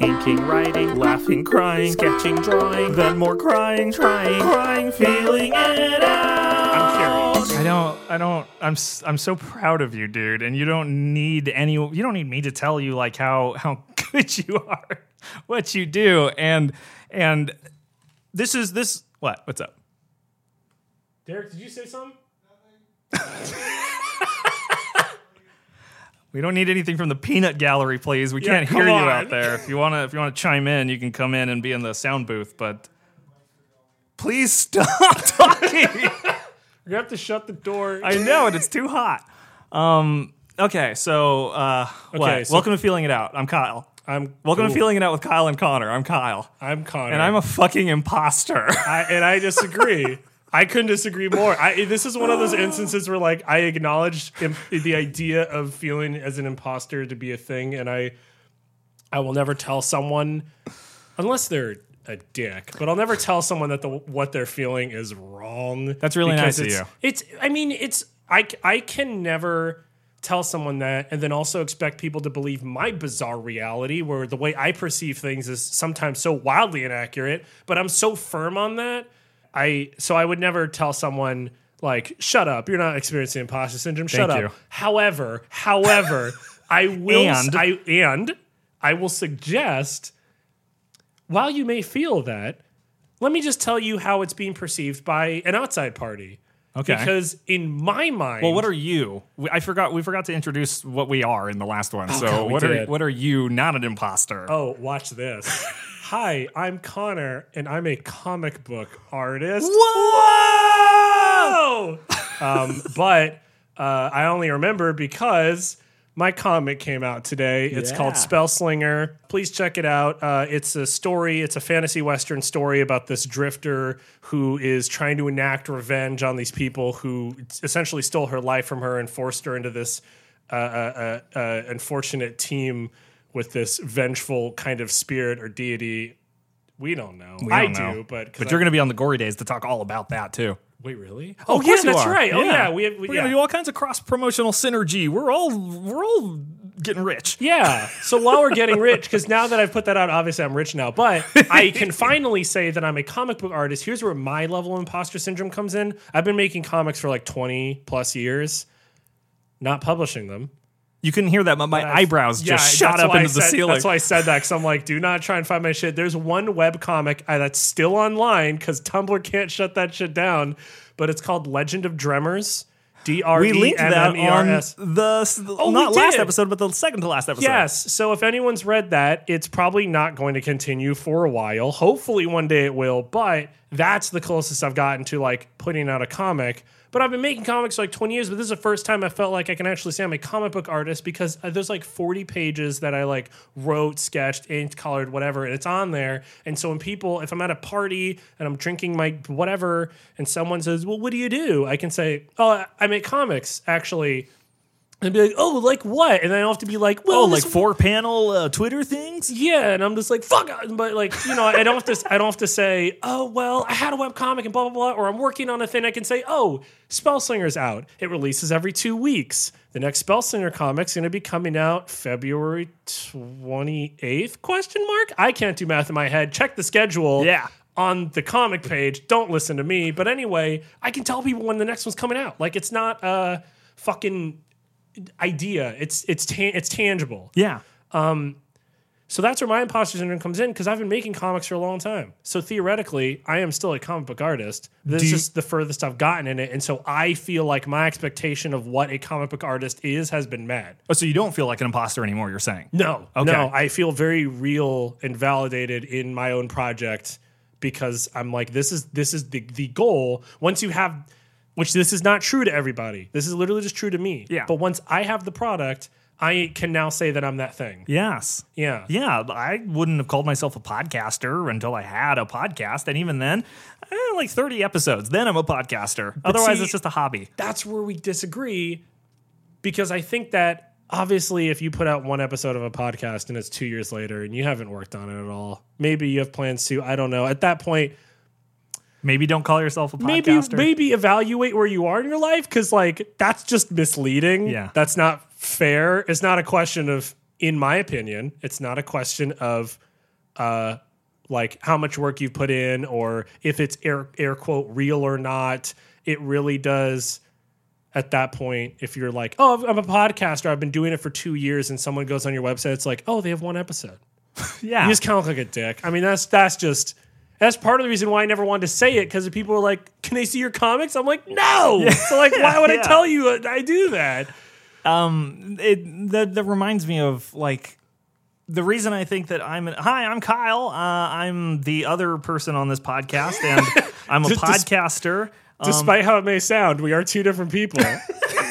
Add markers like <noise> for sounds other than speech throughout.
Inking, writing, laughing, crying, sketching, drawing, then more crying, trying, crying, feeling it out. I'm curious. I don't. I don't. I'm. s- I'm so proud of you, dude. And you don't need any. You don't need me to tell you like how how <laughs> good you are, what you do, and and this is this. What? What's up? Derek, did you say something? <laughs> We don't need anything from the peanut gallery, please. We Yeah, can't hear you on. out there. If you wanna, if you wanna chime in, you can come in and be in the sound booth. But please stop <laughs> talking. You're gonna have to shut the door. I know it. It's too hot. Um. Okay. So, uh, what? so- Welcome to feeling it out. I'm Kyle. I'm Welcome to feeling it out with Kyle and Connor. I'm Kyle, I'm Connor, and I'm a fucking imposter. I, and I disagree. <laughs> I couldn't disagree more. I, this is one of those instances where, like, I acknowledge the idea of feeling as an imposter to be a thing, and I, I will never tell someone, unless they're a dick, but I'll never tell someone that the what they're feeling is wrong. That's really nice of it's, you. It's. I mean, it's. I I can never tell someone that and then also expect people to believe my bizarre reality where the way I perceive things is sometimes so wildly inaccurate, but I'm so firm on that. I so I would never tell someone like shut up, you're not experiencing imposter syndrome. Shut Thank up. you. However, however, <laughs> I will And- I and I will suggest while you may feel that, let me just tell you how it's being perceived by an outside party. Okay. Because in my mind, well, what are you? We- I forgot. We forgot to introduce what we are in the last one. Oh, so, Oh, God, we what are what are you? Not an imposter. Oh, watch this. <laughs> Hi, I'm Connor, and I'm a comic book artist. Whoa! um, <laughs> but uh, I only remember because my comic came out today. It's called Yeah. Spellslinger. Please check it out. Uh, it's a story, it's a fantasy western story about this drifter who is trying to enact revenge on these people who essentially stole her life from her and forced her into this uh, uh, uh, uh, unfortunate team with this vengeful kind of spirit or deity. We don't know. We I don't know. do, but 'cause but I- you're going to be on the gory days to talk all about that too. wait, really? Oh, Oh, yeah, that's are. right. Oh, yeah, we have. We, We're yeah. going to do all kinds of cross promotional synergy. We're all we're all getting rich. Yeah. So while we're getting <laughs> rich, because now that I've put that out, obviously I'm rich now, but I can finally say that I'm a comic book artist. Here's where my level of imposter syndrome comes in. I've been making comics for like 20 plus years, not publishing them. You couldn't hear that, but my eyebrows Yeah, just shot up into the ceiling. That's why I said that because I'm like, do not try and find my shit. There's one web comic uh, that's still online because Tumblr can't shut that shit down, but it's called Legend of Dremmers. D R E that M E R on the, s- the- we not last episode, but the second to last episode. Yes. So if anyone's read that, it's probably not going to continue for a while. Hopefully one day it will, but that's the closest I've gotten to like putting out a comic. But I've been making comics for like 20 years, but this is the first time I felt like I can actually say I'm a comic book artist because uh, there's like 40 pages that I like wrote, sketched, inked, colored, whatever, and it's on there. And so when people, if I'm at a party and I'm drinking my whatever, and someone says, "Well, what do you do?" I can say, "Oh, I- I make comics." Actually, and be like, "Oh, like what?" And then I don't have to be like, "Well, Oh, like four panel uh, Twitter things? yeah, and I'm just like fuck, but like you know, I don't have to. I don't have to say, oh well, I had a web comic and blah blah blah, or I'm working on a thing. I can say, oh, Spellslinger's out. It releases every two weeks. The next Spellslinger comic's going to be coming out February 28th? Question mark. I can't do math in my head. Check the schedule. Yeah. On the comic page, don't listen to me. But anyway, I can tell people when the next one's coming out. Like it's not a fucking idea. It's it's ta- it's tangible. Yeah. Um, so that's where my imposter syndrome comes in because I've been making comics for a long time. So theoretically, I am still a comic book artist. This is just the furthest I've gotten in it. And so I feel like my expectation of what a comic book artist is has been met. Oh, so you don't feel like an imposter anymore, you're saying? No, Okay. no, I feel very real and validated in my own project because I'm like, this is this is the the goal. Once you have, which this is not true to everybody. This is literally just true to me. Yeah. But once I have the product, I can now say that I'm that thing. Yes. Yeah. Yeah, I wouldn't have called myself a podcaster until I had a podcast. And even then, eh, like 30 episodes, then I'm a podcaster. Otherwise, see- it's just a hobby. that's where we disagree because I think that obviously if you put out one episode of a podcast and it's two years later and you haven't worked on it at all, maybe you have plans to. I don't know. At that point, Maybe don't call yourself a maybe podcaster. maybe evaluate where you are in your life because like that's just misleading. Yeah. that's not fair. It's not a question of, in my opinion, it's not a question of uh, like how much work you've put in or if it's air air quote real or not. It really does. At that point, if you're like, oh, I'm a podcaster, I've been doing it for two years, and someone goes on your website, it's like, oh, they have one episode. <laughs> Yeah. You just kind of look like a dick. I mean, that's that's just that's part of the reason why I never wanted to say it because people were like, "Can they see your comics?" I'm like, "No." So like, why would I tell you I do that? it that, that reminds me of like the reason I think that I'm hi, I'm Kyle. Uh, I'm the other person on this podcast, and <laughs> I'm a podcaster. Despite how it may sound, we are two different people. <laughs>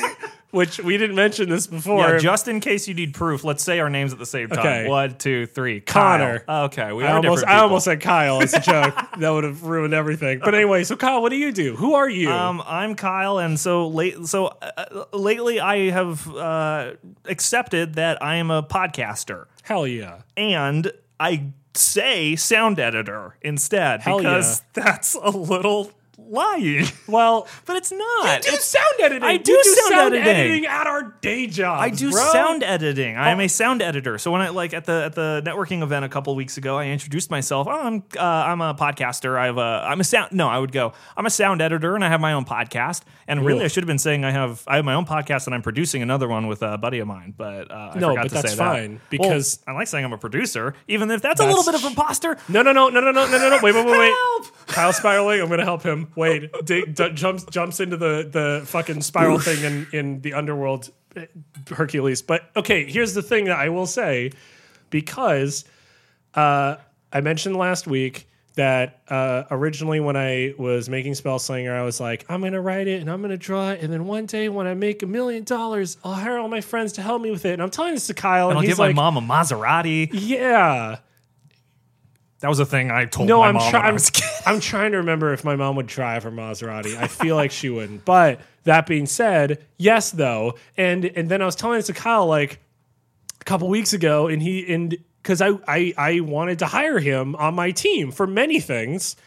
Which we didn't mention this before. Yeah, just in case you need proof, let's say our names at the same time. Okay. One, two, three. Connor. Kyle. Okay, we I are almost, I almost said Kyle as a joke. <laughs> that would have ruined everything. But anyway, so Kyle, what do you do? Who are you? Um, I'm Kyle, and so late. So uh, lately, I have uh, accepted that I am a podcaster, Hell yeah. and I say sound editor instead Hell because <laughs> that's a little lying, <laughs> Well, but it's not. do It's- sound editing. I We do sound editing. at our day jobs. I do bro. sound editing. I am a sound editor. So when I like at the at the networking event a couple weeks ago, I introduced myself. Oh, I'm uh, I'm a podcaster. I have a I'm a sound. No, I would go. I'm a sound editor, and I have my own podcast. And really, Cool. I should have been saying I have I have my own podcast, and I'm producing another one with a buddy of mine. But uh, I No, forgot but to that's say that. fine, because- Well, I like saying I'm a producer, even if that's, a little bit of imposter. No, no, no, no, no, no, no, no, no. Wait, wait, wait, wait. <laughs> Help! Kyle spiraling. I'm gonna help him. Wait, d- d- jumps jumps into the the fucking spiral thing in in the underworld, eh, Hercules. But okay, here's the thing that I will say, because uh, I mentioned last week that uh, originally when I was making Spellslinger, I was like, I'm gonna write it and I'm gonna draw it, and then one day when I make a million dollars, I'll hire all my friends to help me with it. And I'm telling this to Kyle, and, And I'll he's give like, my mom a Maserati. Yeah. That was a thing I told No, my I'm mom. I I'm. <laughs> I'm trying to remember if my mom would drive her Maserati. I feel like she wouldn't. But that being said, yes, though, and and then I was telling this to Kyle like a couple weeks ago, and he and because I, I I wanted to hire him on my team for many things,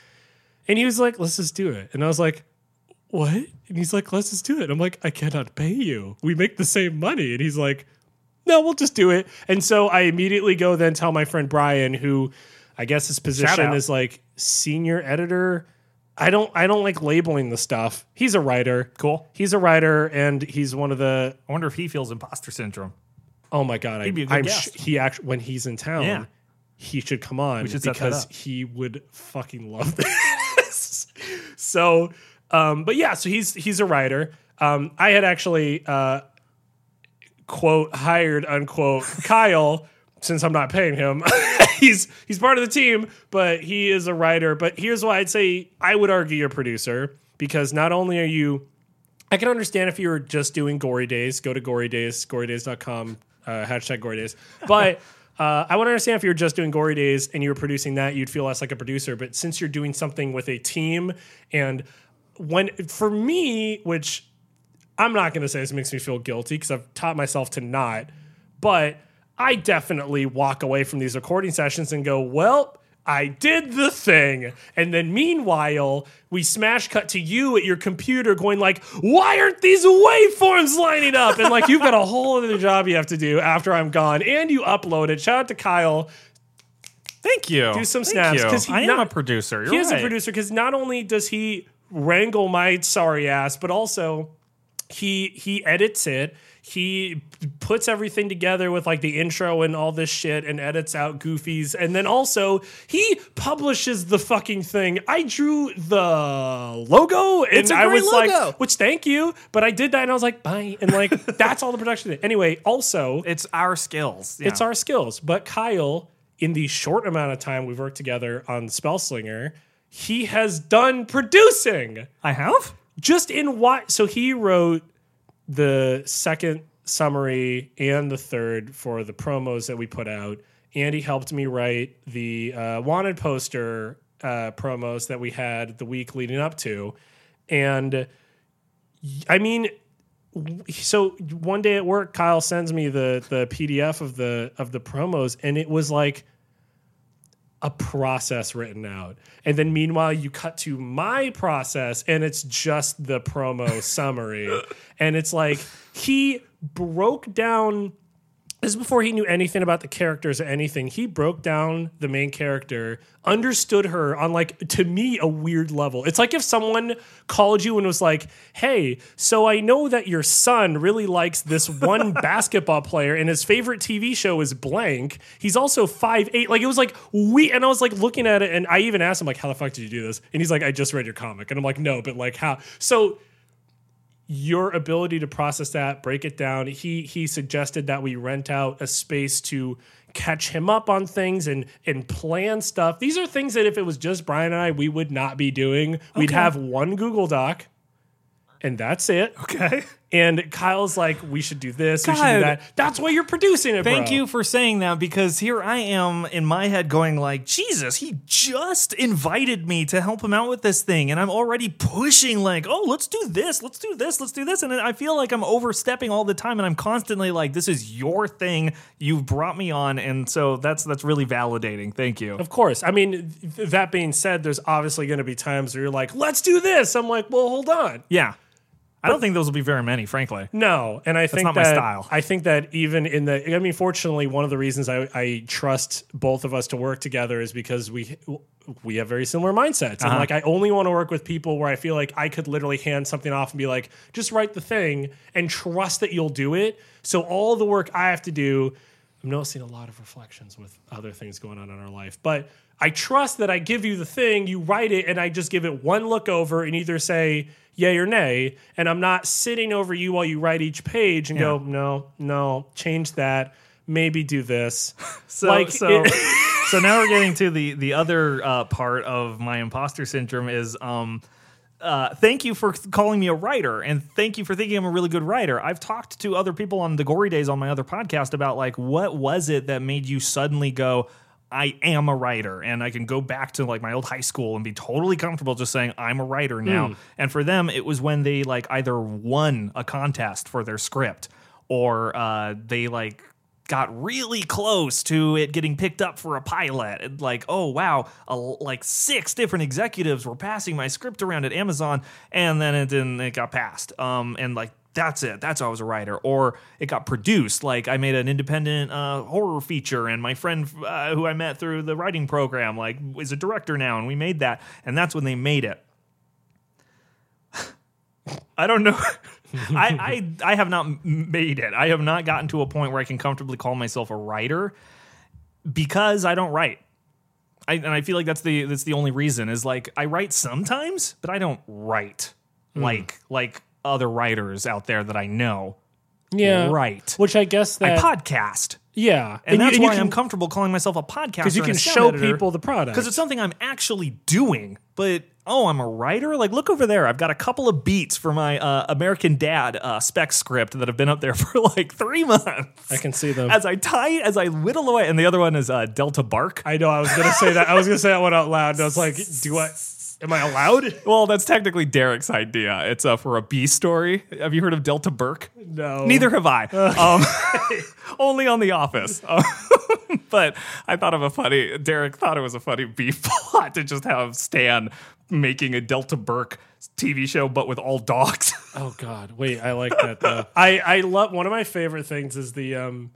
and he was like, "Let's just do it," and I was like. What? And he's like, let's just do it. I'm like, I cannot pay you. We make the same money. And he's like, no, we'll just do it. And so I immediately go then tell my friend Brian, who I guess his position is like senior editor. I don't I don't like labeling the stuff. He's a writer. Cool. He's a writer and he's one of the I wonder if he feels imposter syndrome. oh my god, I, He'd be a good I'm guest. he actually when he's in town, Yeah. he should come on should because he would fucking love <laughs> this. so um but yeah, so he's he's a writer. Um I had actually uh quote hired unquote Kyle since I'm not paying him. <laughs> he's he's part of the team, but he is a writer. But here's why I'd say I would argue you're a producer because not only are you I can understand if you were just doing Gory Days, go to Gory Days, gorydays.com, uh, hashtag Gory Days. But <laughs> uh, I would understand if you were just doing Gory Days and you were producing that, you'd feel less like a producer. But since you're doing something with a team, and when for me, which I'm not going to say this makes me feel guilty because I've taught myself to not, but I definitely walk away from these recording sessions and go, well, I did the thing. And then meanwhile, we smash cut to you at your computer going like, why aren't these waveforms lining up? And like you've got a whole other job you have to do after I'm gone. And you upload it. Shout out to Kyle. Thank you. Do some snaps, Because he I am not- a producer. You're he is right. a producer because not only does he wrangle my sorry ass, but also he he edits it. He puts everything together with like the intro and all this shit and edits out goofies. And then also he publishes the fucking thing. I drew the logo and It's a I was logo. like, which thank you. But I did that and I was like, bye. And like <laughs> that's all the production did. Anyway, also It's our skills. it's our skills. But Kyle, in the short amount of time we've worked together on Spellslinger, he has done producing I have. just in what. So he wrote the second summary and the third for the promos that we put out. Andy helped me write the uh, wanted poster uh, promos that we had the week leading up to. And I mean, so one day at work, Kyle sends me the the PDF of the of the promos, and it was like a process written out. And then meanwhile, you cut to my process, and it's just the promo <laughs> summary, and it's like he broke down this is before he knew anything about the characters or anything. He broke down the main character, understood her on like to me a weird level. It's like if someone called you and was like, "Hey, so I know that your son really likes this one <laughs> basketball player and his favorite TV show is blank. He's also five eight. Like it was like we and I was like looking at it and I even asked him like, "How the fuck did you do this?" And he's like, "I just read your comic." And I'm like, "No, but like how?" So your ability to process that, break it down. He he suggested that we rent out a space to catch him up on things and and plan stuff. These are things that if it was just Brian and I, we would not be doing. We'd have one Google Doc, and that's it. Okay. And Kyle's like, we should do this, we should God. do that. That's why you're producing it. Thank bro. you for saying that because here I am in my head going like, Jesus, he just invited me to help him out with this thing, and I'm already pushing like, oh, let's do this, let's do this, let's do this, and I feel like I'm overstepping all the time, and I'm constantly like, this is your thing, you've brought me on, and so that's that's really validating. Thank you. Of course. I mean, th- that being said, there's obviously going to be times where you're like, let's do this. I'm like, well, hold on. Yeah, I don't think those will be very many, frankly. No, and I think that's not my that style. I think that even in the, I mean, fortunately, one of the reasons I, I trust both of us to work together is because we we have very similar mindsets, Uh-huh. and like I only want to work with people where I feel like I could literally hand something off and be like, just write the thing and trust that you'll do it. So all the work I have to do, I'm noticing a lot of reflections with other things going on in our life, but I trust that I give you the thing, you write it, and I just give it one look over and either say yay or nay. And I'm not sitting over you while you write each page and go, no, no, change that, maybe do this. <laughs> So, Like, so, it- <laughs> so now we're getting to the the other uh, part of my imposter syndrome is um, uh, thank you for calling me a writer and thank you for thinking I'm a really good writer. I've talked to other people on the Gory Days on my other podcast about like what was it that made you suddenly go. I am a writer, and I can go back to like my old high school and be totally comfortable just saying I'm a writer now. And for them, it was when they like either won a contest for their script or uh, they like got really close to it getting picked up for a pilot. And like, oh wow, a, like six different executives were passing my script around at Amazon, and then it didn't. It got passed. Um, and like that's it. That's how I was a writer. Or it got produced. Like I made an independent uh, horror feature, and my friend uh, who I met through the writing program like is a director now, and we made that, and that's when they made it. <laughs> I don't know. <laughs> I, I I have not made it. I have not gotten to a point where I can comfortably call myself a writer because I don't write. I, and I feel like that's the that's the only reason is like I write sometimes, but I don't write hmm. like like other writers out there that I know. yeah. Right. Which I guess I podcast. yeah. And, that's you, why and you I'm comfortable calling myself a podcaster. Because you can show people the product. because it's something I'm actually doing. But oh, I'm a writer. Like, look over there. I've got a couple of beats for my uh, American Dad uh, spec script that have been up there <laughs> for like three months. I can see them. As I tie, as I whittle away, and the other one is uh, Delta Bark. I know I was going to say that. I was going to say that one out loud. And I was like, do I, am I allowed? <laughs> Well, that's technically Derek's idea. It's uh, for a B story. Have you heard of Delta Burke? No. Neither have I. <laughs> Um, <laughs> only on The Office. Uh, but I thought of a funny. Derek thought it was a funny beef plot to just have Stan making a Delta Burke TV show, but with all dogs. Oh God! Wait, I like that though. I I love one of my favorite things is the um.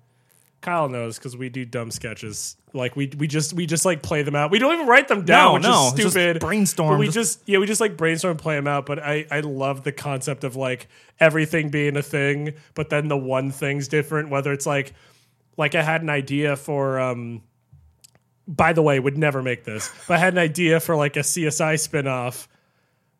Kyle knows because we do dumb sketches. Like we we just we just like play them out. We don't even write them down, No, which no, is stupid. brainstorm. But we Just- just yeah, we just like brainstorm and play them out. But I I love the concept of like everything being a thing, but then the one thing's different. Whether it's like like I had an idea for um. By the way, would never make this, but I had an idea for like a CSI spinoff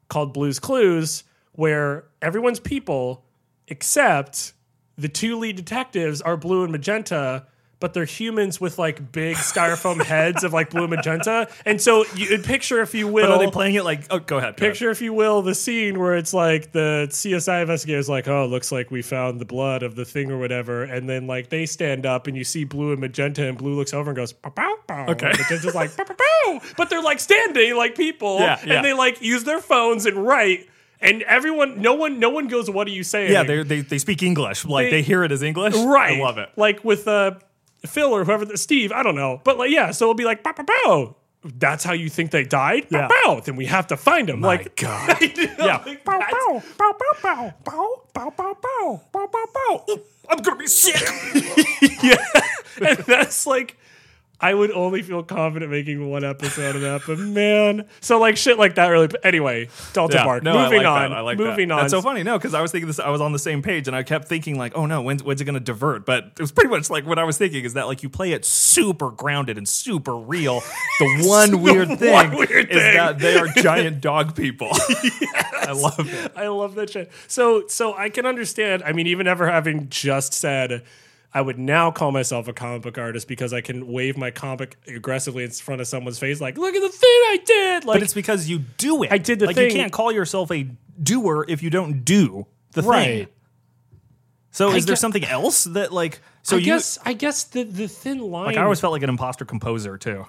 called Blues Clues, where everyone's people except the two lead detectives are blue and magenta, but they're humans with like big styrofoam <laughs> heads of like blue and magenta. And so you picture, if you will, But are they playing it like? Oh, go ahead. go ahead. picture, if you will, the scene where it's like the CSI investigators like, oh, it looks like we found the blood of the thing or whatever, and then like they stand up and you see blue and magenta, and blue looks over and goes, pow, pow, pow. Okay. Magenta's like, pow, pow, pow. but they're like standing like people, Yeah, yeah. and they like use their phones and write. And everyone, no one, no one goes. What are you saying? Yeah, they they they speak English. Like They- they, hear it as English. right. I love it. Like with uh, Phil or whoever, Steve. I don't know, but like yeah. So it'll be like pow, pow, pow. that's how you think they died? Yeah. Bow, then we have to find them. like, God. <laughs> yeah. Bow, bow, bow, bow, bow, bow, bow, bow, bow, bow, bow, bow. Ooh, I'm gonna be sick. <laughs> yeah <laughs> and that's like I would only feel confident making one episode of that, but man, so like shit like that really. Anyway, Delta Bark. no, moving I like on. That. I like moving that. on. That's so funny. No, because I was thinking this. I was on the same page, and I kept thinking like, oh no, when's, when's it going to divert? But it was pretty much like what I was thinking is that like you play it super grounded and super real. <laughs> The one weird thing one weird is thing. that they are <laughs> giant dog people. <laughs> I love it. I love that shit. So so I can understand. I mean, even ever having just said. I would now call myself a comic book artist because I can wave my comic aggressively in front of someone's face, like, "Look at the thing I did!" Like, But it's because you do it. I did the like thing- you can't call yourself a doer if you don't do the thing. So I is there get- something else that like so I you guess I guess the the thin line. like I always felt like an imposter composer too.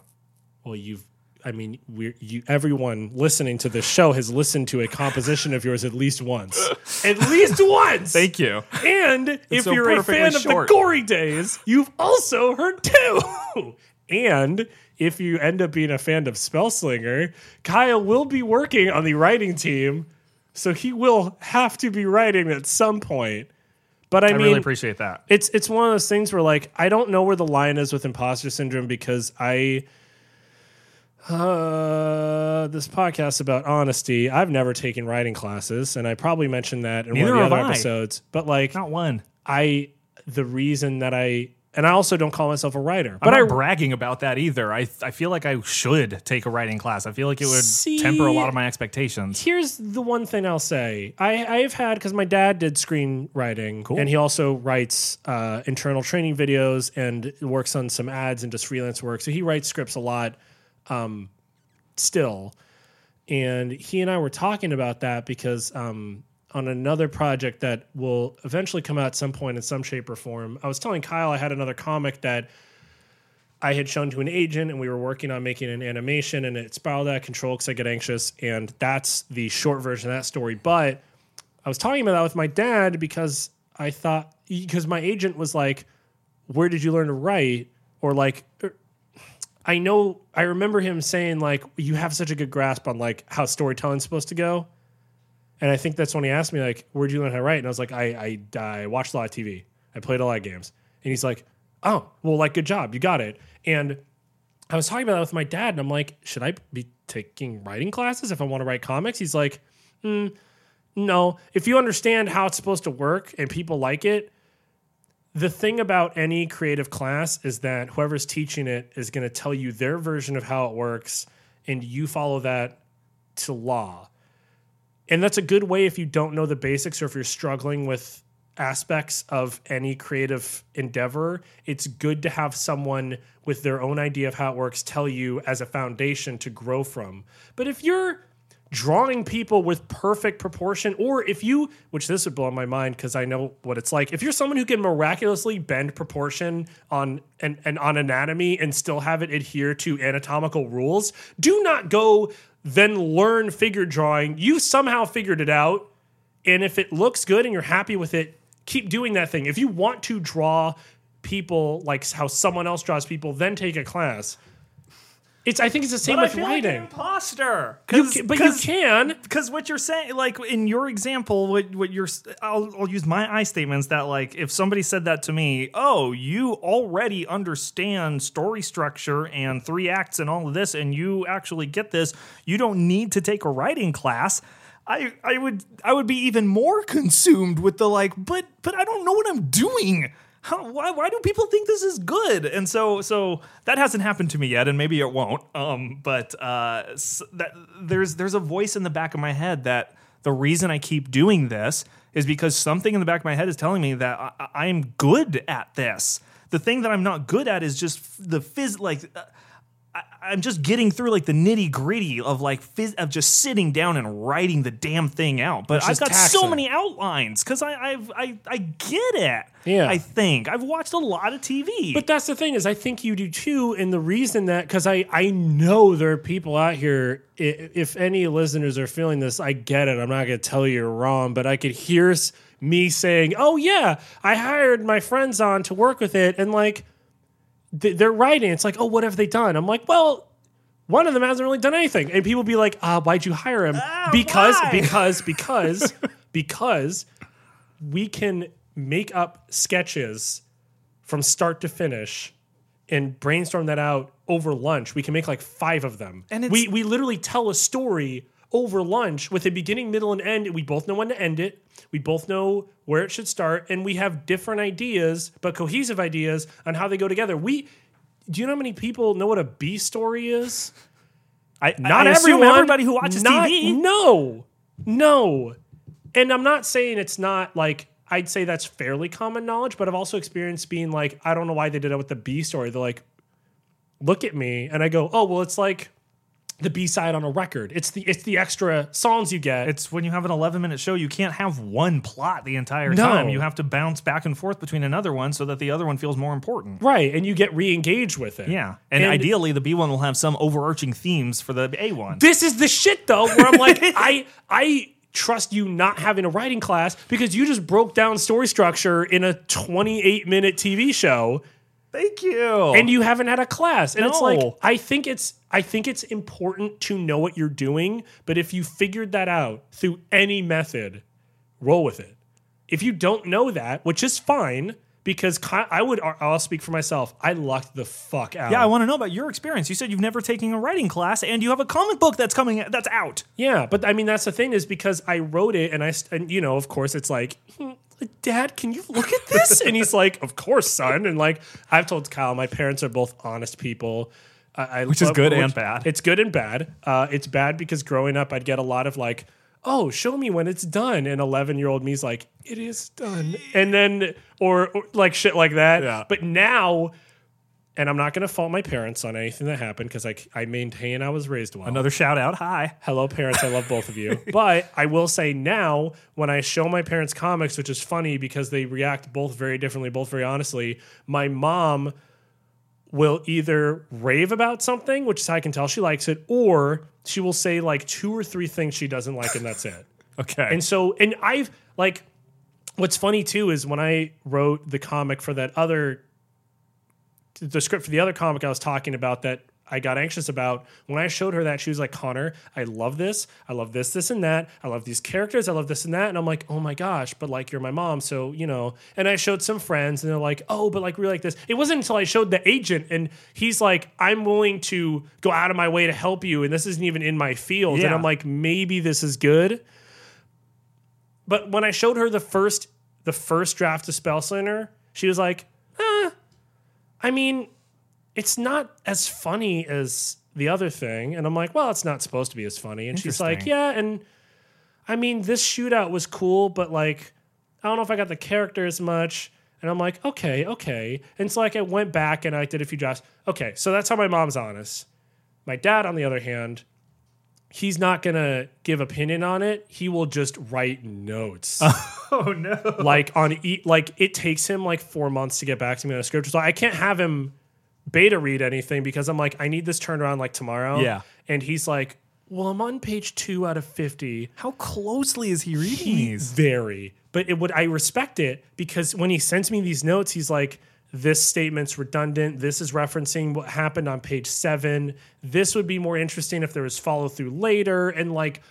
Well, you've. I mean, we're you. Everyone listening to this show has listened to a composition of yours at least once. <laughs> at least once. Thank you. And if so you're a perfectly fan of the gory days, you've also heard two. <laughs> and if you end up being a fan of Spellslinger, Kyle will be working on the writing team, so he will have to be writing at some point. But I, I mean, really appreciate that. it's it's one of those things where like I don't know where the line is with imposter syndrome because I uh this podcast about honesty. I've never taken writing classes, and I probably mentioned that in Neither one of the other I. episodes. But like Not one. I the reason that I and I also don't call myself a writer. But I'm I not bragging about that either. I I feel like I should take a writing class. I feel like it would See- temper a lot of my expectations. here's the one thing I'll say. I, I've had because my dad did screenwriting, and he also writes uh, internal training videos and works on some ads and does freelance work. So he writes scripts a lot, um, still. And he and I were talking about that because um, on another project that will eventually come out at some point in some shape or form, I was telling Kyle I had another comic that I had shown to an agent and we were working on making an animation and it spiraled out of control because I get anxious. And that's the short version of that story. But I was talking about that with my dad because I thought, because my agent was like, Where did you learn to write? Or like, I know, I remember him saying, like, you have such a good grasp on like how storytelling's supposed to go. And I think that's when he asked me, like, where'd you learn how to write? And I was like, I, I, I watched a lot of TV. I played a lot of games. And he's like, oh, well, like, good job. You got it. And I was talking about that with my dad, and I'm like, should I be taking writing classes if I want to write comics? He's like, "Mm, no. If you understand how it's supposed to work and people like it, the thing about any creative class is that whoever's teaching it is going to tell you their version of how it works, and you follow that to law. And that's a good way if you don't know the basics or if you're struggling with aspects of any creative endeavor. It's good to have someone with their own idea of how it works tell you as a foundation to grow from. But if you're drawing people with perfect proportion, or if you, which this would blow my mind because I know what it's like, if you're someone who can miraculously bend proportion on and, and on anatomy and still have it adhere to anatomical rules, do not go then learn figure drawing. You somehow figured it out. And if it looks good and you're happy with it, keep doing that thing. If you want to draw people like how someone else draws people, then take a class. It's I think it's the same But I with feel like an writing. imposter. You 'Cause- ca- but you can. because what you're saying, like in your example, what what you're, I'll, I'll use my I statements that like if somebody said that to me, oh, you already understand story structure and three acts and all of this, and you actually get this, you don't need to take a writing class. I, I would I would be even more <laughs> consumed with the like, but but I don't know what I'm doing. Why, why do people think this is good? And so so that hasn't happened to me yet, and maybe it won't. Um, but uh, s- that there's there's a voice in the back of my head that the reason I keep doing this is because something in the back of my head is telling me that I, am good at this. The thing that I'm not good at is just the phys like. Uh, I'm just getting through like the nitty gritty of like phys- of just sitting down and writing the damn thing out. But Which I've got so many outlines because I I've, I I get it. Yeah. I think I've watched a lot of TV. But that's the thing is, I think you do too. And the reason that, because I I know there are people out here. If any listeners are feeling this, I get it. I'm not going to tell you you're wrong, but I could hear me saying, "Oh yeah, I hired my friends on to work with it," and like they're writing. It's like, "Oh, what have they done?" I'm like, "Well." one of them hasn't really done anything. And people be like, uh, why'd you hire him? because, why? because, <laughs> because, because we can make up sketches from start to finish and brainstorm that out over lunch. We can make like five of them. And it's- we we literally tell a story over lunch with a beginning, middle, and end. We both know when to end it. We both know where it should start, and we have different ideas, but cohesive ideas on how they go together. We do you know how many people know what a B story is? I, Not I everyone. everybody who watches Not- TV. No, no. And I'm not saying it's not like I'd say that's fairly common knowledge, but I've also experienced being like, I don't know why they did it with the B story. They're like, look at me, and I go, oh well, it's like the B side on a record. It's the it's the extra songs you get. It's when you have an 11 minute show, you can't have one plot the entire No. time. You have to bounce back and forth between another one so that the other one feels more important. right, and you get re-engaged with it. Yeah. And, And- ideally, the B one will have some overarching themes for the A one. This is the shit though, where I'm like, <laughs> I I trust you not having a writing class because you just broke down story structure in a 28 minute TV show Thank you. and you haven't had a class. And it's like No. I think it's I think it's important to know what you're doing, but if you figured that out through any method, roll with it. If you don't know that, which is fine, because I would I'll speak for myself. I lucked the fuck out. yeah, I want to know about your experience. You said you've never taken a writing class, and you have a comic book that's coming that's out. Yeah, but I mean that's the thing is because I wrote it and I and you know of course it's like "Hmm, Dad, can you look at this? and he's like, Of course, son. And like I've told Kyle, my parents are both honest people. I, I Which is good and bad. It's good and bad. Uh, it's bad because growing up, I'd get a lot of like, "Oh, show me when it's done," and eleven-year-old me's like, "It is done," and then or, or like shit like that. Yeah. But now, and I'm not going to fault my parents on anything that happened because I I maintain I was raised well. Another shout out. Hi. Hello, parents. I love both of you. <laughs> But I will say now, when I show my parents comics, which is funny because they react both very differently, both very honestly, my mom will either rave about something, which is how I can tell she likes it, or she will say like two or three things she doesn't like, and that's it. <laughs> Okay. And so, and I've like, what's funny too is when I wrote the comic for that other, the script for the other comic I was talking about that I got anxious about. When I showed her that, she was like, Connor, I love this. I love this, this, and that. I love these characters. I love this and that. And I'm like, oh my gosh, but like, you're my mom. So, you know, and I showed some friends and they're like, oh, but like, we like this. It wasn't until I showed the agent and he's like, I'm willing to go out of my way to help you. And this isn't even in my field. And I'm like, maybe this is good. But when I showed her the first the first draft of Spell Slinger, she was like, eh, I mean, it's not as funny as the other thing. And I'm like, well, it's not supposed to be as funny. And she's like, yeah, and I mean, this shootout was cool, but like, I don't know if I got the character as much. And I'm like, okay, okay. And so like I went back and I did a few drafts. Okay, so that's how my mom's honest. My dad, on the other hand, he's not gonna give opinion on it. He will just write notes. <laughs> oh no. like on e- like it takes him like four months to get back to me on a script. So I can't have him beta read anything because I'm like, I need this turned around like tomorrow. Yeah. And he's like, Well, I'm on page two out of fifty. How closely is he reading He these? very, but it would I respect it because when he sends me these notes, he's like, "This statement's redundant. This is referencing what happened on page seven. This would be more interesting if there was follow through later." And like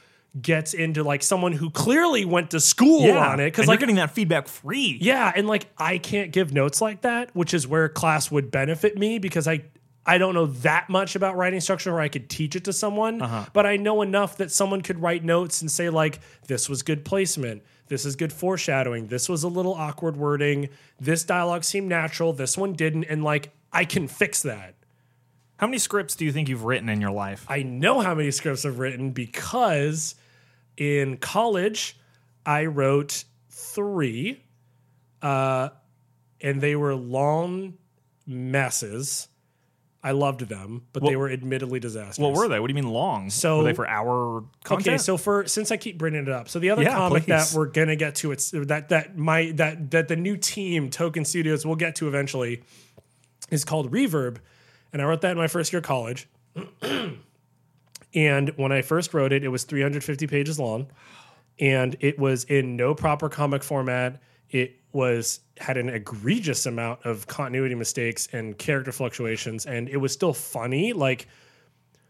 gets into like someone who clearly went to school on it because like like getting that feedback free. yeah, and like I can't give notes like that, which is where class would benefit me because I I don't know that much about writing structure where I could teach it to someone, uh-huh. but I know enough that someone could write notes and say like this was good placement, this is good foreshadowing, this was a little awkward wording, this dialogue seemed natural, this one didn't and like I can fix that. How many scripts do you think you've written in your life? I know how many scripts I've written because in college I wrote three, uh, and they were long messes. I loved them, but they were admittedly disastrous. What were they? What do you mean long? So- were they for hour content? Okay, so for since I keep bringing it up, so the other Yeah, comic that we're gonna get to, it's that that my that that the new team Token Studios will get to eventually is called Reverb, and I wrote that in my first year of college. <clears throat> and when I first wrote it, it was 350 pages long, and it was in no proper comic format. It was had an egregious amount of continuity mistakes and character fluctuations, and it was still funny, like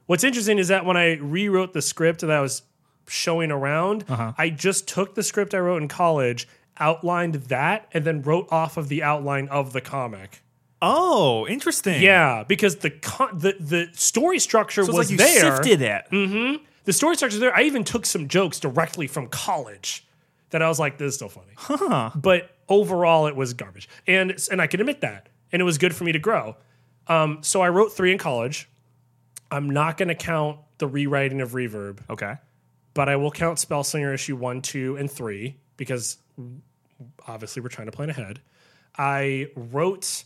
What's interesting is that when I rewrote the script that I was showing around, Uh-huh. I just took the script I wrote in college, outlined that, and then wrote off of the outline of the comic. Oh, interesting. Yeah, because the con- the the story structure So was like you there. sifted it. The story structure was there. I even took some jokes directly from college that I was like, "This is still funny." Huh. But overall, it was garbage, and and I can admit that, and it was good for me to grow. Um, so I wrote three in college. I'm not going to count the rewriting of Reverb, Okay. but I will count Spellslinger issue one, two, and three because obviously we're trying to plan ahead. I wrote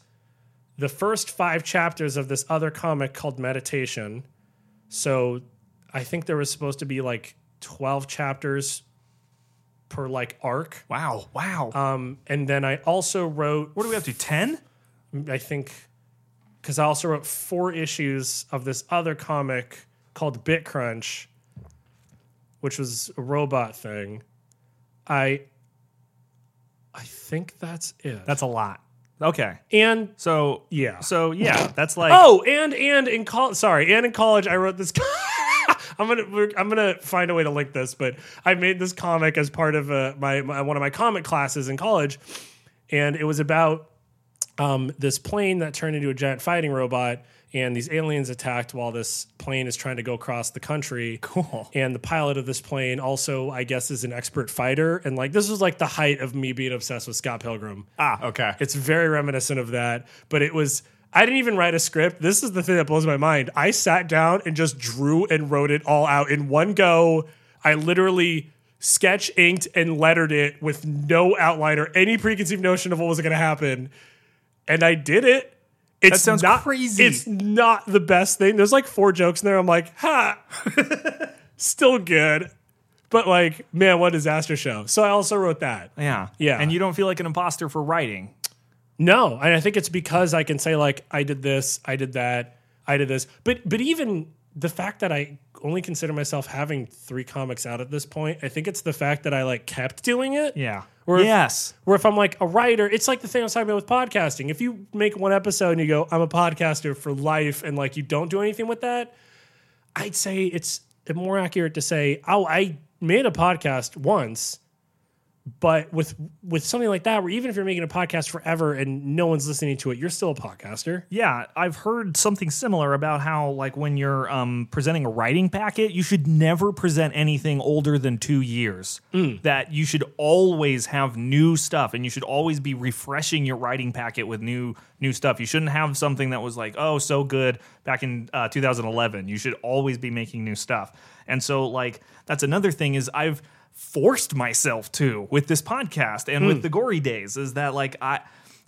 the first five chapters of this other comic called Meditation. So I think there was supposed to be like 12 chapters per like arc. Wow. Wow. Um, and then I also wrote, what do we have to? 10? I think, because I also wrote four issues of this other comic called Bit Crunch, which was a robot thing. I, I think that's it. That's a lot. Okay. and So, yeah. So, yeah, that's like. Oh, and and in college, sorry, and in college, I wrote this. <laughs> I'm gonna I'm gonna find a way to link this, but I made this comic as part of uh, my, my one of my comic classes in college, and it was about um, this plane that turned into a giant fighting robot, and these aliens attacked while this plane is trying to go across the country. Cool. And the pilot of this plane also, I guess, is an expert fighter, and like this was like the height of me being obsessed with Scott Pilgrim. Ah, okay. It's very reminiscent of that, but it was. I didn't even write a script. This is the thing that blows my mind. I sat down and just drew and wrote it all out in one go. I literally sketch inked and lettered it with no outline or any preconceived notion of what was going to happen, and I did it. It's sounds not, crazy. It's not the best thing. There's like four jokes in there. I'm like, ha, <laughs> still good, but like, man, what a disaster show. So I also wrote that. yeah. Yeah. And you don't feel like an imposter for writing. No, and I think it's because I can say like I did this, I did that, I did this. But but even the fact that I only consider myself having three comics out at this point, I think it's the fact that I like kept doing it. Yeah. If- yes. Where if I'm like a writer, it's like the thing I was talking about with podcasting. If you make one episode and you go, I'm a podcaster for life, and like you don't do anything with that, I'd say it's more accurate to say, oh, I made a podcast once, but with with something like that, where even if you're making a podcast forever and no one's listening to it, you're still a podcaster. Yeah, I've heard something similar about how, like, when you're um, presenting a writing packet, you should never present anything older than two years. That you should always have new stuff, and you should always be refreshing your writing packet with new new stuff. You shouldn't have something that was like, oh, so good back in uh, 2011. You should always be making new stuff. And so, like, that's another thing is I've forced myself to with this podcast and with the gory days is that like I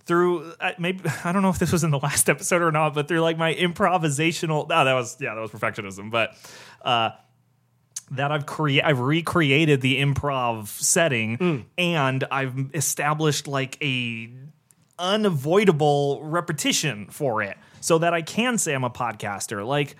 through uh, maybe <laughs> I don't know if this was in the last <laughs> episode or not, but through like my improvisational. No, that was yeah, that was perfectionism. But uh, that I've created, I've recreated the improv setting, and I've established like a unavoidable repetition for it, so that I can say I'm a podcaster. Like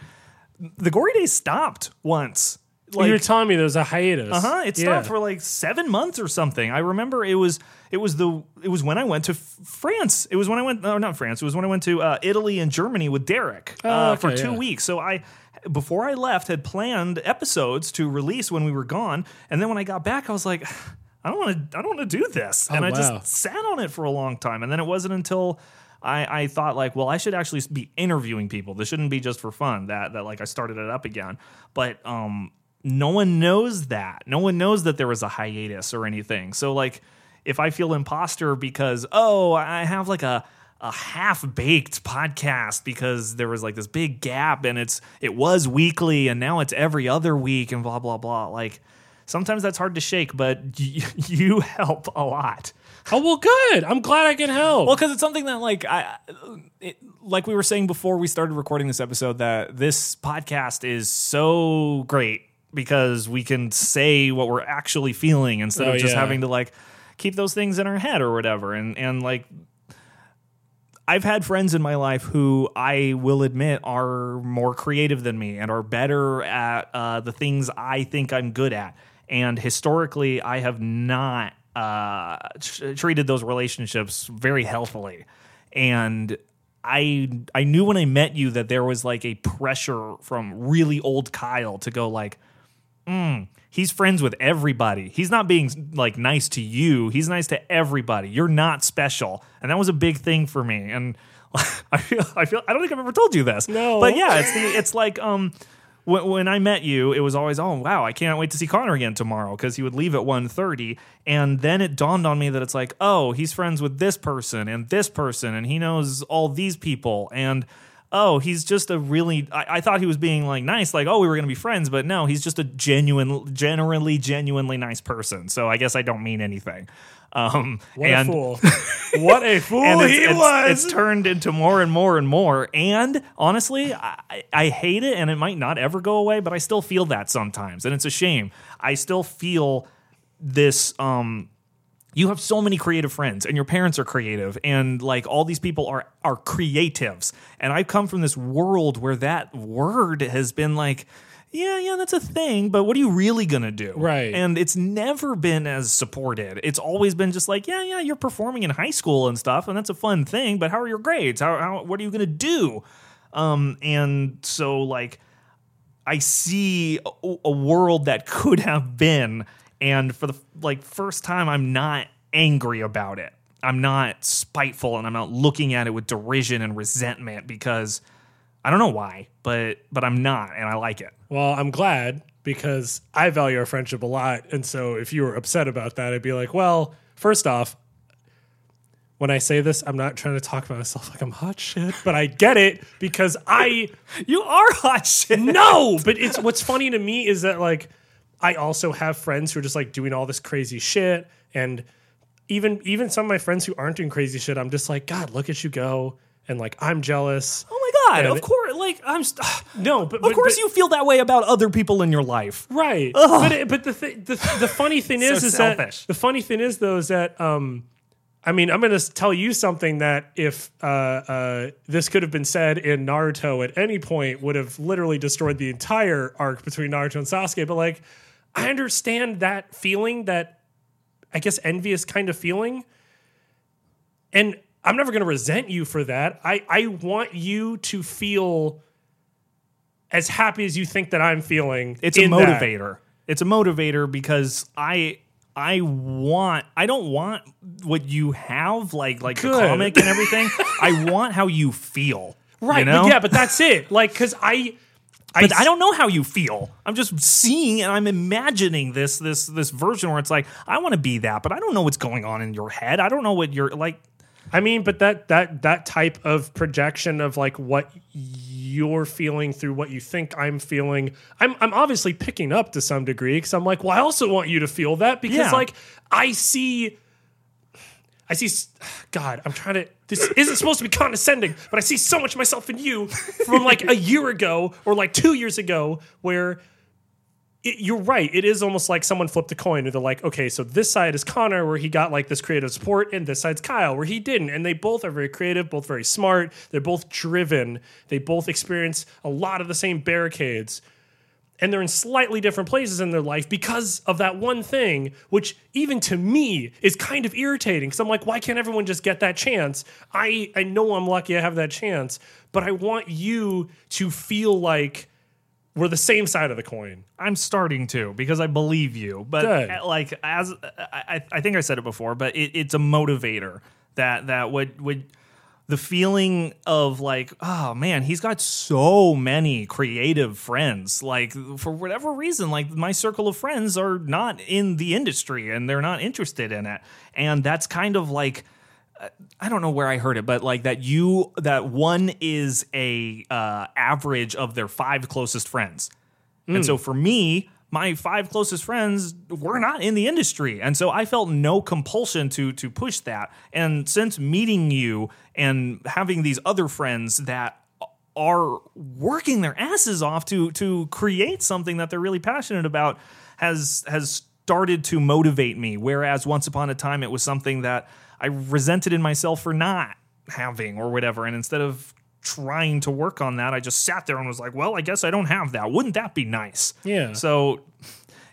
the gory days stopped once. Like, you were telling me there was a hiatus. uh huh. It stopped for like seven months or something. I remember it was it was the it was when I went to F- France. It was when I went no not France. It was when I went to uh, Italy and Germany with Derek uh, okay, for two yeah. weeks. So I before I left had planned episodes to release when we were gone, and then when I got back, I was like. <sighs> I don't want to. I don't want to do this, and I wow. just sat on it for a long time. And then it wasn't until I, I thought like, well, I should actually be interviewing people. This shouldn't be just for fun. That that like I started it up again. But um, no one knows that. No one knows that there was a hiatus or anything. So like, if I feel imposter because oh, I have like a a half baked podcast because there was like this big gap and it's it was weekly and now it's every other week and blah blah blah. Like sometimes that's hard to shake, but <laughs> y- you help a lot. Oh well, good. I'm glad I can help. Well, because it's something that like I, it, like we were saying before we started recording this episode, that this podcast is so great because we can say what we're actually feeling instead Oh, of just yeah. having to like keep those things in our head or whatever. And and like I've had friends in my life who I will admit are more creative than me and are better at uh, the things I think I'm good at. And historically, I have not uh, tr- treated those relationships very healthily. And I I knew when I met you that there was like a pressure from really old Kyle to go like, mm, he's friends with everybody. He's not being like nice to you. He's nice to everybody. You're not special, and that was a big thing for me. And <laughs> I feel I feel I don't think I've ever told you this. No. but yeah, it's the, it's like um. When, when I met you, it was always, oh wow, I can't wait to see Connor again tomorrow because he would leave at 1.30. And then it dawned on me that it's like, oh, he's friends with this person and this person, and he knows all these people, and oh, he's just a really. I, I thought he was being like nice, like oh, we were gonna be friends, but no, he's just a genuine, generally, genuinely nice person. So I guess I don't mean anything. Um, What and, a fool! <laughs> what a fool it's, he it's- was. it's turned into more and more and more. And honestly, I, I hate it, and it might not ever go away, but I still feel that sometimes, and it's a shame. I still feel this. Um, you have so many creative friends, and your parents are creative, and like all these people are are creatives. And I've come from this world where that word has been like. Yeah, yeah, that's a thing, but what are you really gonna do? Right. And it's never been as supported. It's always been just like, yeah, yeah, you're performing in high school and stuff, and that's a fun thing. But how are your grades? How, how what are you gonna do? Um, and so like, I see a, a world that could have been, and for the like first time, I'm not angry about it. I'm not spiteful, and I'm not looking at it with derision and resentment because I don't know why, but but I'm not, and I like it. Well, I'm glad because I value our friendship a lot. And so if you were upset about that, I'd be like, well, first off, when I say this, I'm not trying to talk about myself like I'm hot shit, but I get it because I <laughs> You are hot shit. no, but it's what's funny to me is that like I also have friends who are just like doing all this crazy shit and even even some of my friends who aren't doing crazy shit, I'm just like, God, look at you go. And like I'm jealous. Oh my god! Yeah, of course, like I'm. St- <sighs> No, but of course, but- you feel that way about other people in your life. Right. But it, but the, th- the the funny thing <laughs> So is is selfish. that the funny thing is though is that um I mean I'm going to tell you something that if uh uh this could have been said in Naruto at any point would have literally destroyed the entire arc between Naruto and Sasuke but like I understand that feeling that I guess envious kind of feeling and I'm never going to resent you for that. I I want you to feel as happy as you think that I'm feeling. It's a in that. motivator. It's a motivator because I I want I don't want what you have like like the comic and everything. <laughs> I want how you feel. Right. You know? But yeah, but that's it. Like, because I, But I don't know how you feel. I'm just seeing and I'm imagining this this this version where it's like I want to be that, but I don't know what's going on in your head. I don't know what you're like. I mean, but that that that type of projection of like what you're feeling through what you think I'm feeling, I'm I'm obviously picking up to some degree because I'm like, well, I also want you to feel that because Yeah. like I see. I see, God, I'm trying to. This isn't supposed to be condescending, but I see so much of myself in you from like a <laughs> year ago or like two years ago, where it, you're right. It is almost like someone flipped a coin, and they're like, okay, so this side is Connor, where he got like this creative support, and this side's Kyle, where he didn't. And they both are very creative, both very smart. They're both driven. They both experience a lot of the same barricades. And they're in slightly different places in their life because of that one thing, which even to me is kind of irritating. Because I'm like, why can't everyone just get that chance? I, I know I'm lucky I have that chance, but I want you to feel like we're the same side of the coin. I'm starting to because I believe you. But Good. uh, like as I, I- I think I said it before, but it, it's a motivator that that would would the feeling of like oh man he's got so many creative friends. Like for whatever reason like my circle of friends are not in the industry and they're not interested in it. And that's kind of like I don't know where I heard it, but like that you that one is a uh, average of their five closest friends, and so for me, my five closest friends were not in the industry, and so I felt no compulsion to to push that. And since meeting you and having these other friends that are working their asses off to to create something that they're really passionate about has has started to motivate me. Whereas once upon a time it was something that I resented in myself for not having or whatever. And instead of trying to work on that. I just sat there and was like well I guess I don't have that. Wouldn't that be nice? Yeah. so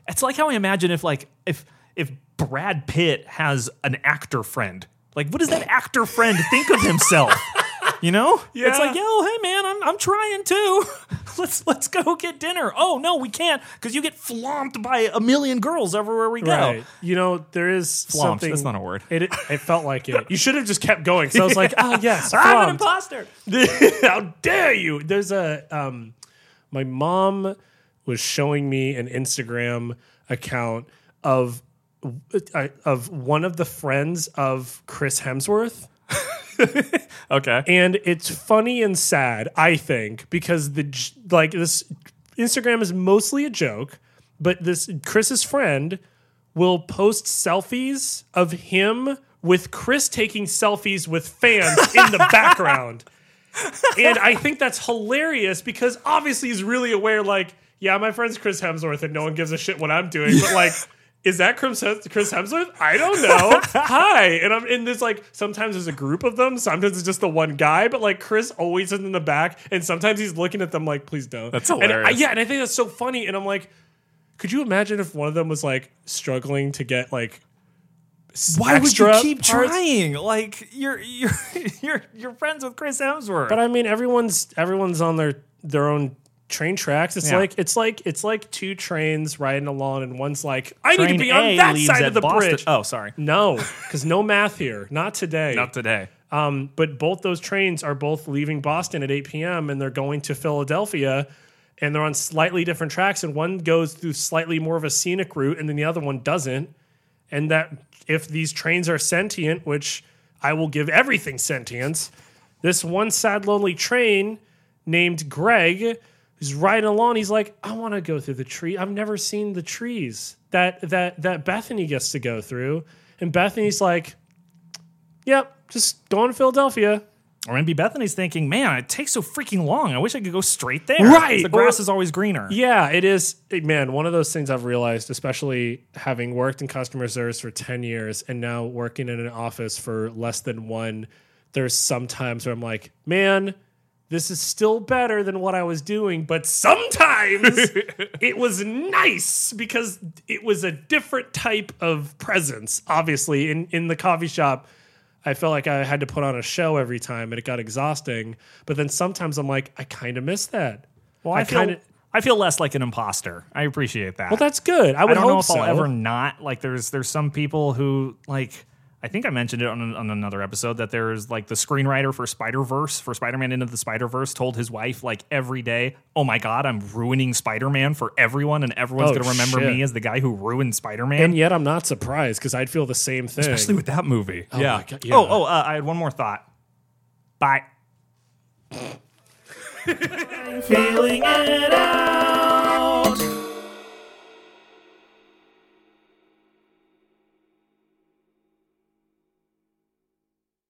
it's like how I imagine if like if if Brad Pitt has an actor friend. Like what does that actor friend think of himself <laughs> You know? Yeah. It's like, yo, hey man, I'm I'm trying too. <laughs> let's let's go get dinner. Oh no, we can't because you get flomped by a million girls everywhere we go. Right. You know, there is Flomped, something. that's not a word. It, it felt like it. You should have just kept going. So I was like, oh, <laughs> yes. I'm an flomped. imposter. <laughs> How dare you? There's a um my mom was showing me an Instagram account of uh, of one of the friends of Chris Hemsworth. <laughs> Okay. And it's funny and sad, I think, because the like this Instagram is mostly a joke, but this Chris's friend will post selfies of him with Chris taking selfies with fans in the <laughs> background. And I think that's hilarious because obviously he's really aware, like, yeah, my friend's Chris Hemsworth and no one gives a shit what I'm doing. But like, <laughs> is that Chris Hemsworth? I don't know. <laughs> Hi. And I'm in this like sometimes there's a group of them, sometimes it's just the one guy, but like Chris always is in the back, and sometimes he's looking at them like, please don't. That's And I- hilarious. yeah, and I think that's so funny. And I'm like, could you imagine if one of them was like struggling to get like Why would you keep parts? trying? Like you're you're <laughs> you're you're friends with Chris Hemsworth. But I mean, everyone's everyone's on their their own train tracks. It's Yeah. like it's like it's like two trains riding along, and one's like, I need Train to be on A that leaves side at of the Boston- bridge. Oh, sorry. No, because no math here. Not today. Not today. Um, but both those trains are both leaving Boston at 8 p.m. and they're going to Philadelphia, and they're on slightly different tracks. And one goes through slightly more of a scenic route, and then the other one doesn't. And that if these trains are sentient, which I will give everything sentience, this one sad lonely train named Greg who's riding along. He's like, I want to go through the tree. I've never seen the trees that that that Bethany gets to go through. And Bethany's like, Yep, just going to Philadelphia. Or maybe Bethany's thinking, man, it takes so freaking long. I wish I could go straight there. Right. The grass Or- is always greener. Yeah, it is. Man, one of those things I've realized, especially having worked in customer service for 10 years and now working in an office for less than one, there's some times where I'm like, man, this is still better than what I was doing. But sometimes <laughs> it was nice because it was a different type of presence. Obviously, in, in the coffee shop, I felt like I had to put on a show every time and it got exhausting. But then sometimes I'm like, I kind of miss that. Well, I, I feel kinda- I feel less like an imposter. I appreciate that. Well, that's good. I would I don't hope know if so. I'll ever not like. There's there's some people who like. I think I mentioned it on, on another episode that there's like the screenwriter for Spider Verse for Spider Man Into the Spider Verse told his wife like every day, "Oh my God, I'm ruining Spider Man for everyone, and everyone's Oh, gonna remember shit. me as the guy who ruined Spider Man." And yet I'm not surprised because I'd feel the same thing. Especially with that movie. my God, yeah. Oh, oh, uh, I had one more thought. Bye. <laughs> Feeling it out.